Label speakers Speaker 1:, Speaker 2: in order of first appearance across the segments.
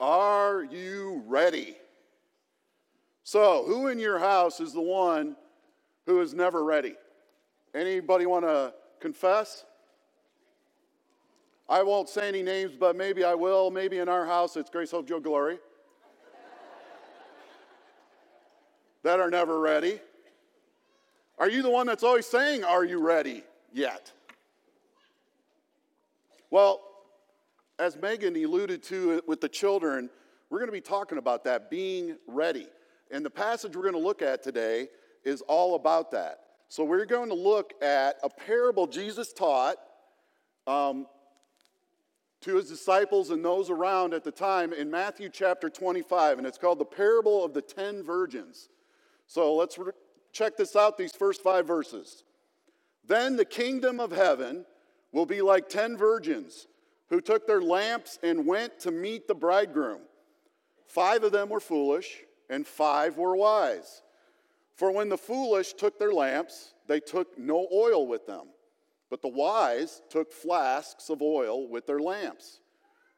Speaker 1: Are you ready? So, who in your house is the one who is never ready? Anybody want to confess? I won't say any names, but maybe I will. Maybe in our house it's Grace, Hope, Joe Glory that are never ready. Are you the one that's always saying, Are you ready yet? Well, as Megan alluded to with the children, we're going to be talking about that, being ready. And the passage we're going to look at today is all about that. So we're going to look at a parable Jesus taught um, to his disciples and those around at the time in Matthew chapter 25, and it's called the parable of the ten virgins. So let's re- check this out these first five verses. Then the kingdom of heaven will be like ten virgins who took their lamps and went to meet the bridegroom. Five of them were foolish, and five were wise. For when the foolish took their lamps, they took no oil with them, but the wise took flasks of oil with their lamps.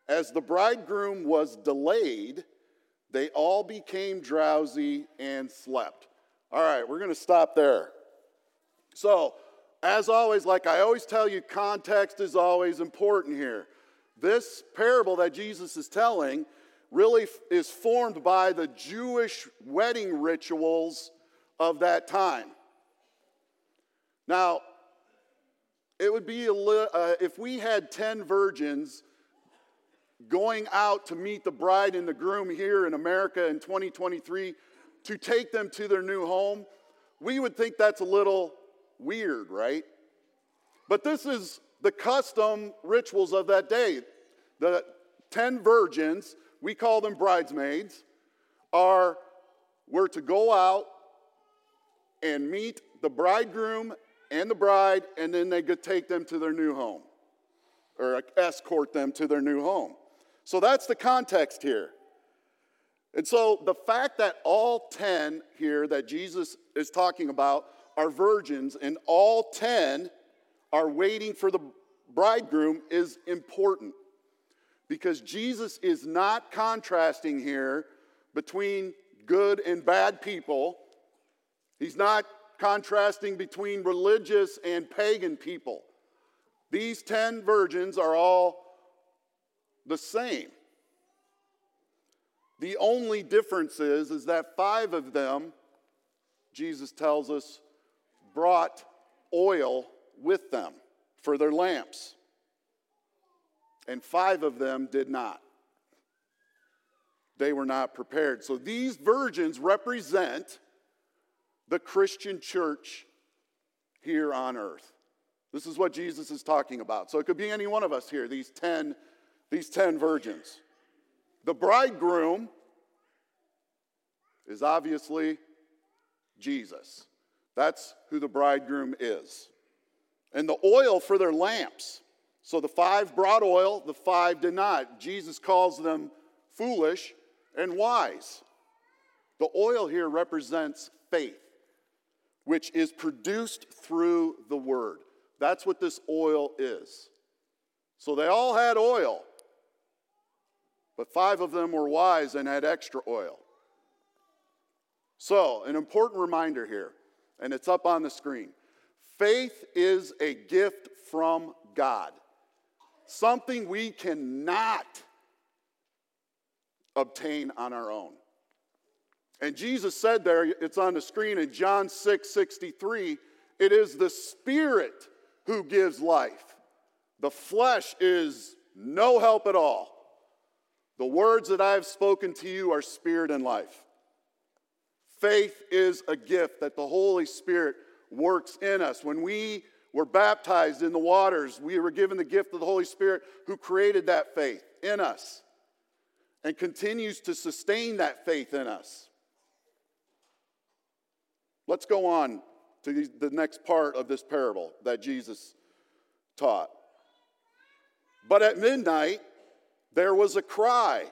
Speaker 1: As the bridegroom was delayed, they all became drowsy and slept. All right, we're going to stop there. So, as always, like I always tell you, context is always important here. This parable that Jesus is telling really is formed by the Jewish wedding rituals of that time. Now, it would be a li- uh, if we had 10 virgins going out to meet the bride and the groom here in America in 2023 to take them to their new home, we would think that's a little weird, right? But this is the custom rituals of that day. The 10 virgins, we call them bridesmaids, are were to go out and meet the bridegroom and the bride, and then they could take them to their new home or escort them to their new home. So that's the context here. And so the fact that all 10 here that Jesus is talking about are virgins and all 10 are waiting for the bridegroom is important because Jesus is not contrasting here between good and bad people. He's not contrasting between religious and pagan people. These 10 virgins are all the same. The only difference is, is that five of them, Jesus tells us, brought oil with them for their lamps and five of them did not. They were not prepared. So these virgins represent the Christian church here on earth. This is what Jesus is talking about. So it could be any one of us here, these 10, these 10 virgins. The bridegroom is obviously Jesus. That's who the bridegroom is. And the oil for their lamps so the five brought oil, the five did not. Jesus calls them foolish and wise. The oil here represents faith, which is produced through the word. That's what this oil is. So they all had oil, but five of them were wise and had extra oil. So, an important reminder here, and it's up on the screen faith is a gift from God something we cannot obtain on our own. And Jesus said there, it's on the screen in John 6 63, it is the Spirit who gives life. The flesh is no help at all. The words that I have spoken to you are spirit and life. Faith is a gift that the Holy Spirit works in us. When we were baptized in the waters. We were given the gift of the Holy Spirit who created that faith in us and continues to sustain that faith in us. Let's go on to the next part of this parable that Jesus taught. But at midnight, there was a cry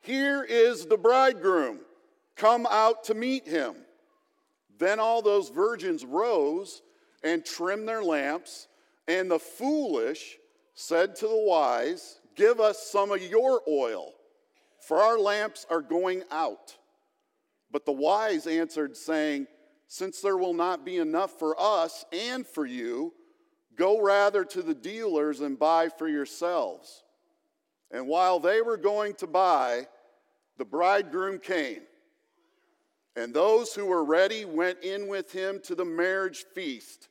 Speaker 1: Here is the bridegroom, come out to meet him. Then all those virgins rose and trimmed their lamps. And the foolish said to the wise, Give us some of your oil, for our lamps are going out. But the wise answered, saying, Since there will not be enough for us and for you, go rather to the dealers and buy for yourselves. And while they were going to buy, the bridegroom came. And those who were ready went in with him to the marriage feast.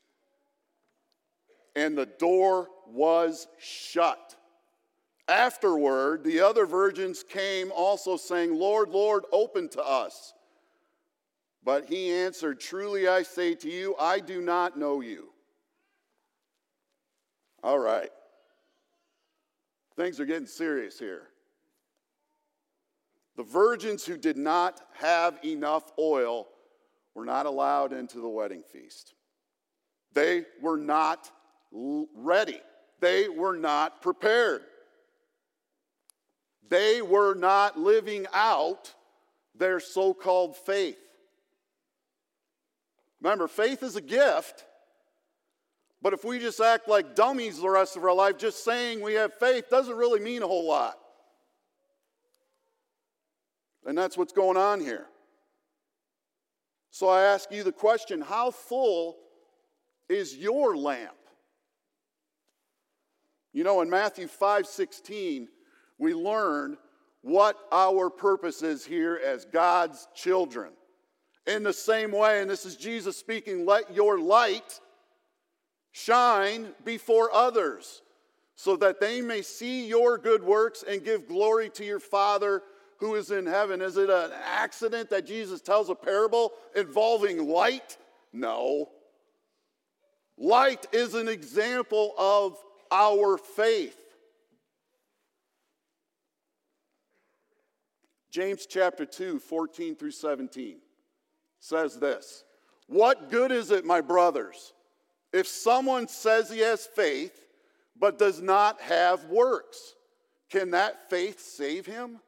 Speaker 1: And the door was shut. Afterward, the other virgins came also, saying, Lord, Lord, open to us. But he answered, Truly I say to you, I do not know you. All right. Things are getting serious here. The virgins who did not have enough oil were not allowed into the wedding feast. They were not ready, they were not prepared. They were not living out their so called faith. Remember, faith is a gift, but if we just act like dummies the rest of our life, just saying we have faith doesn't really mean a whole lot. And that's what's going on here. So I ask you the question how full is your lamp? You know, in Matthew 5 16, we learn what our purpose is here as God's children. In the same way, and this is Jesus speaking, let your light shine before others so that they may see your good works and give glory to your Father who is in heaven. Is it an accident that Jesus tells a parable involving light? No. Light is an example of our faith. James chapter 2, 14 through 17 says this What good is it, my brothers, if someone says he has faith but does not have works? Can that faith save him?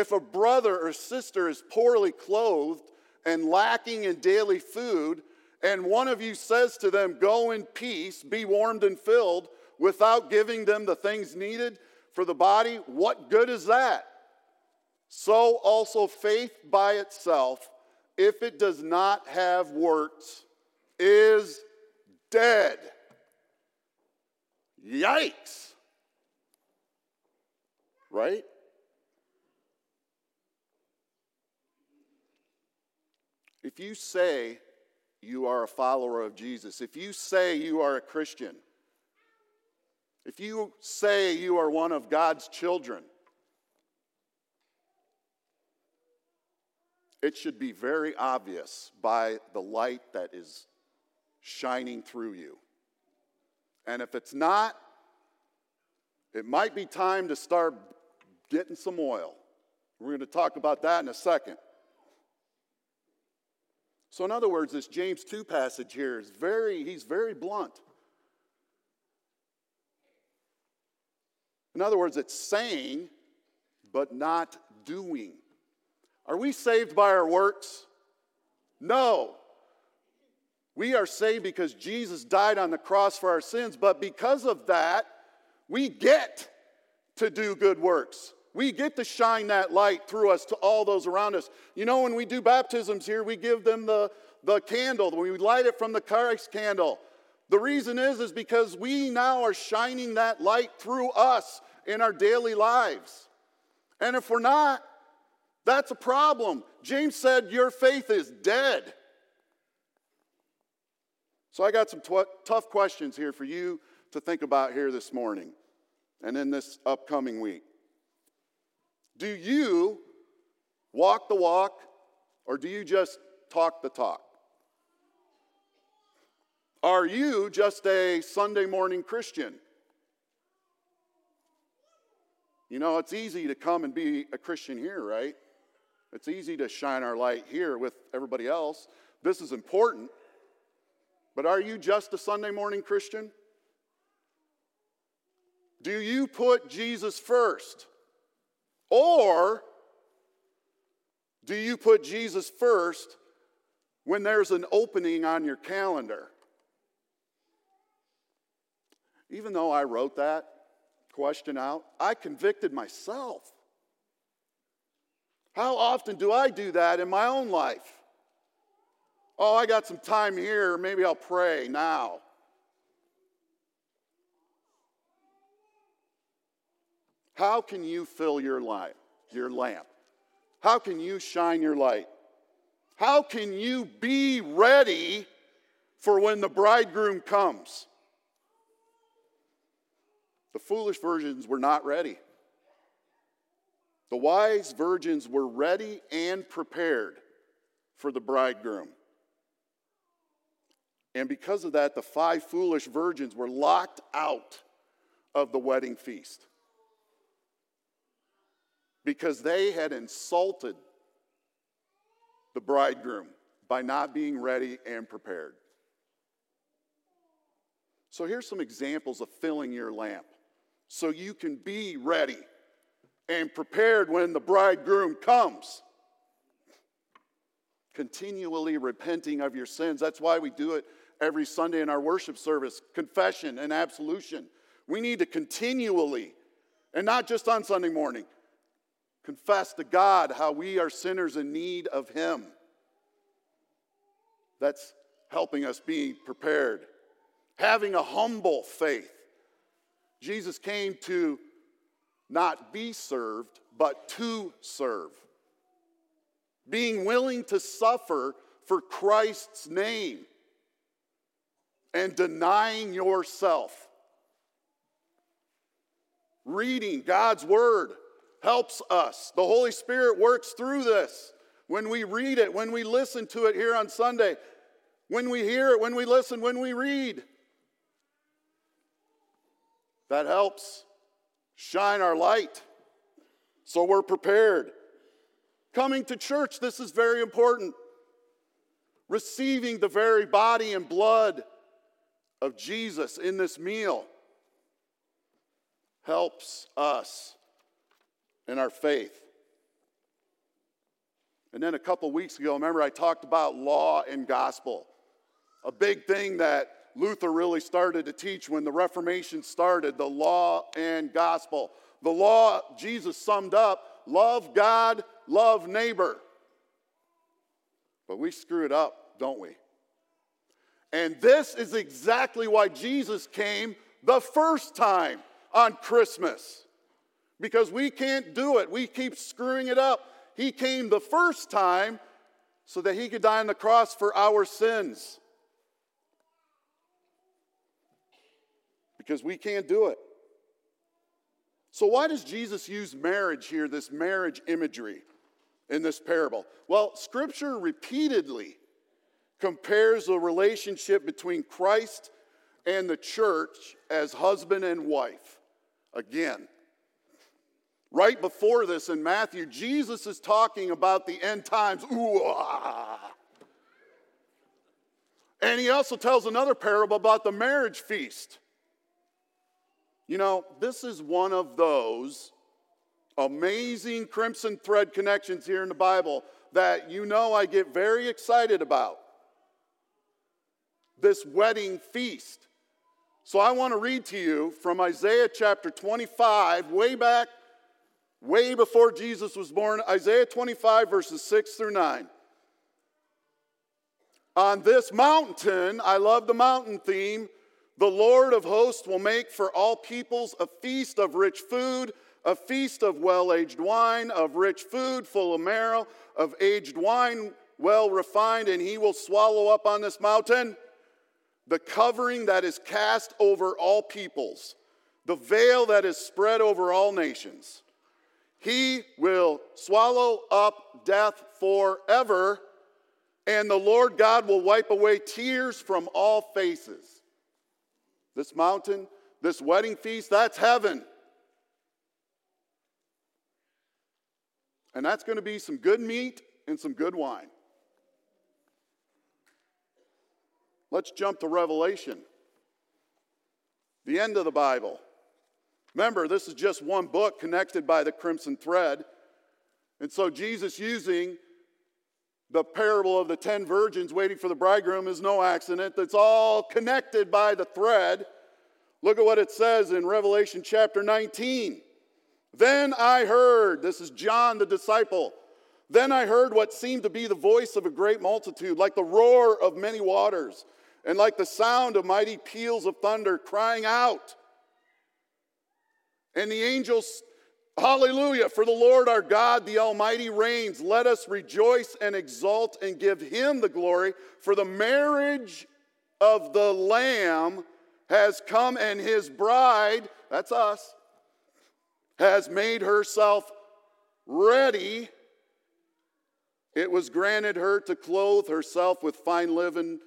Speaker 1: If a brother or sister is poorly clothed and lacking in daily food, and one of you says to them, Go in peace, be warmed and filled, without giving them the things needed for the body, what good is that? So also faith by itself, if it does not have works, is dead. Yikes. Right? If you say you are a follower of Jesus, if you say you are a Christian, if you say you are one of God's children, it should be very obvious by the light that is shining through you. And if it's not, it might be time to start getting some oil. We're going to talk about that in a second. So, in other words, this James 2 passage here is very, he's very blunt. In other words, it's saying, but not doing. Are we saved by our works? No. We are saved because Jesus died on the cross for our sins, but because of that, we get to do good works. We get to shine that light through us to all those around us. You know, when we do baptisms here, we give them the, the candle, we light it from the Christ candle. The reason is, is because we now are shining that light through us in our daily lives. And if we're not, that's a problem. James said, Your faith is dead. So I got some tough questions here for you to think about here this morning and in this upcoming week. Do you walk the walk or do you just talk the talk? Are you just a Sunday morning Christian? You know, it's easy to come and be a Christian here, right? It's easy to shine our light here with everybody else. This is important. But are you just a Sunday morning Christian? Do you put Jesus first? Or do you put Jesus first when there's an opening on your calendar? Even though I wrote that question out, I convicted myself. How often do I do that in my own life? Oh, I got some time here, maybe I'll pray now. How can you fill your light, your lamp? How can you shine your light? How can you be ready for when the bridegroom comes? The foolish virgins were not ready. The wise virgins were ready and prepared for the bridegroom. And because of that, the five foolish virgins were locked out of the wedding feast because they had insulted the bridegroom by not being ready and prepared. So here's some examples of filling your lamp so you can be ready and prepared when the bridegroom comes. Continually repenting of your sins. That's why we do it every Sunday in our worship service confession and absolution. We need to continually, and not just on Sunday morning, confess to God how we are sinners in need of Him. That's helping us be prepared. Having a humble faith. Jesus came to not be served, but to serve. Being willing to suffer for Christ's name and denying yourself. Reading God's Word helps us. The Holy Spirit works through this. When we read it, when we listen to it here on Sunday, when we hear it, when we listen, when we read, that helps shine our light so we're prepared. Coming to church, this is very important. Receiving the very body and blood of Jesus in this meal helps us in our faith. And then a couple weeks ago, remember I talked about law and gospel. A big thing that Luther really started to teach when the Reformation started the law and gospel. The law, Jesus summed up love God, love neighbor. But we screw it up, don't we? And this is exactly why Jesus came the first time on Christmas because we can't do it. We keep screwing it up. He came the first time so that he could die on the cross for our sins. Because we can't do it. So, why does Jesus use marriage here, this marriage imagery in this parable? Well, Scripture repeatedly compares the relationship between Christ and the church as husband and wife. Again, Right before this in Matthew, Jesus is talking about the end times. Ooh, ah. And he also tells another parable about the marriage feast. You know, this is one of those amazing crimson thread connections here in the Bible that you know I get very excited about. This wedding feast. So I want to read to you from Isaiah chapter 25, way back way before Jesus was born, Isaiah 25, verses 6 through 9. On this mountain, I love the mountain theme, the Lord of hosts will make for all peoples a feast of rich food, a feast of well aged wine, of rich food full of marrow, of aged wine well refined, and he will swallow up on this mountain the covering that is cast over all peoples, the veil that is spread over all nations. He will swallow up death forever, and the Lord God will wipe away tears from all faces. This mountain, this wedding feast, that's heaven. And that's going to be some good meat and some good wine. Let's jump to Revelation, the end of the Bible. Remember, this is just one book connected by the crimson thread. And so, Jesus using the parable of the 10 virgins waiting for the bridegroom is no accident. It's all connected by the thread. Look at what it says in Revelation chapter 19. Then I heard, this is John the disciple, Then I heard what seemed to be the voice of a great multitude, like the roar of many waters, and like the sound of mighty peals of thunder, crying out. And the angels, Hallelujah, for the Lord our God, the Almighty reigns. Let us rejoice and exult and give him the glory, for the marriage of the Lamb has come, and his bride, that's us, has made herself ready. It was granted her to clothe herself with fine linen,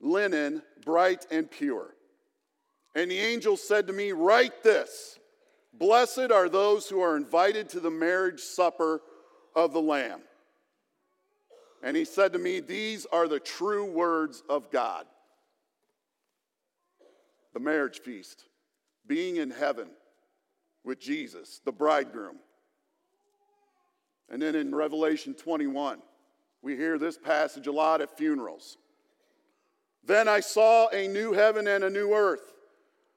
Speaker 1: linen, bright and pure. And the angel said to me, Write this Blessed are those who are invited to the marriage supper of the Lamb. And he said to me, These are the true words of God. The marriage feast, being in heaven with Jesus, the bridegroom. And then in Revelation 21, we hear this passage a lot at funerals. Then I saw a new heaven and a new earth.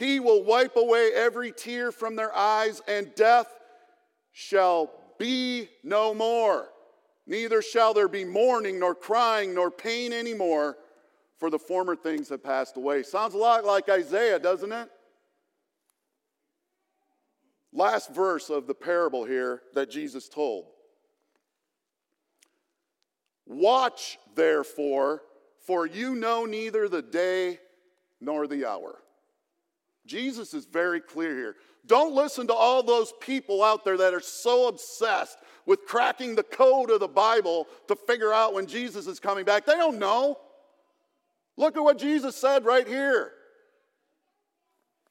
Speaker 1: He will wipe away every tear from their eyes, and death shall be no more. Neither shall there be mourning, nor crying, nor pain anymore, for the former things have passed away. Sounds a lot like Isaiah, doesn't it? Last verse of the parable here that Jesus told. Watch, therefore, for you know neither the day nor the hour. Jesus is very clear here. Don't listen to all those people out there that are so obsessed with cracking the code of the Bible to figure out when Jesus is coming back. They don't know. Look at what Jesus said right here.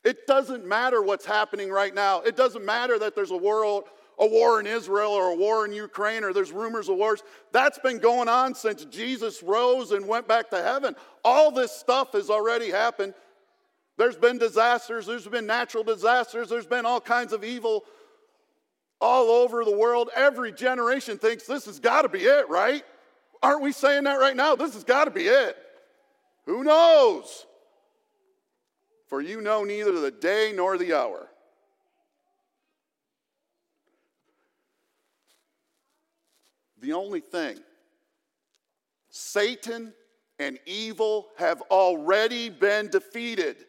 Speaker 1: It doesn't matter what's happening right now. It doesn't matter that there's a world, a war in Israel or a war in Ukraine or there's rumors of wars. That's been going on since Jesus rose and went back to heaven. All this stuff has already happened. There's been disasters, there's been natural disasters, there's been all kinds of evil all over the world. Every generation thinks this has got to be it, right? Aren't we saying that right now? This has got to be it. Who knows? for you know neither the day nor the hour. The only thing Satan and evil have already been defeated.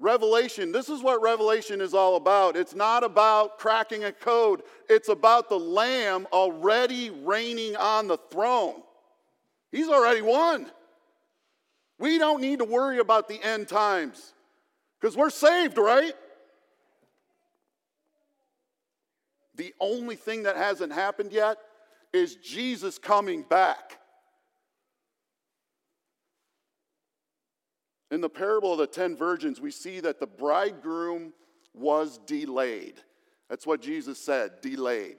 Speaker 1: Revelation, this is what Revelation is all about. It's not about cracking a code, it's about the Lamb already reigning on the throne. He's already won. We don't need to worry about the end times because we're saved, right? The only thing that hasn't happened yet is Jesus coming back. In the parable of the ten virgins, we see that the bridegroom was delayed. That's what Jesus said delayed.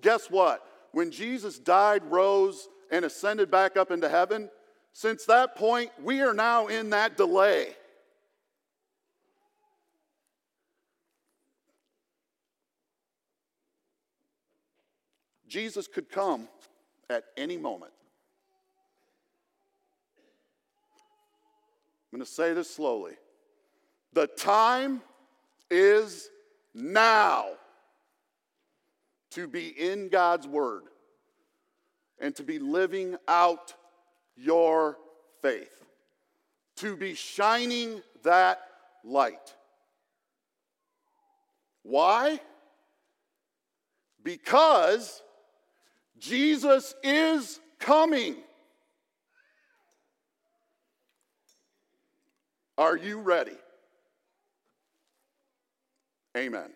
Speaker 1: Guess what? When Jesus died, rose, and ascended back up into heaven, since that point, we are now in that delay. Jesus could come at any moment. I'm going to say this slowly. The time is now to be in God's Word and to be living out your faith, to be shining that light. Why? Because Jesus is coming. Are you ready? Amen.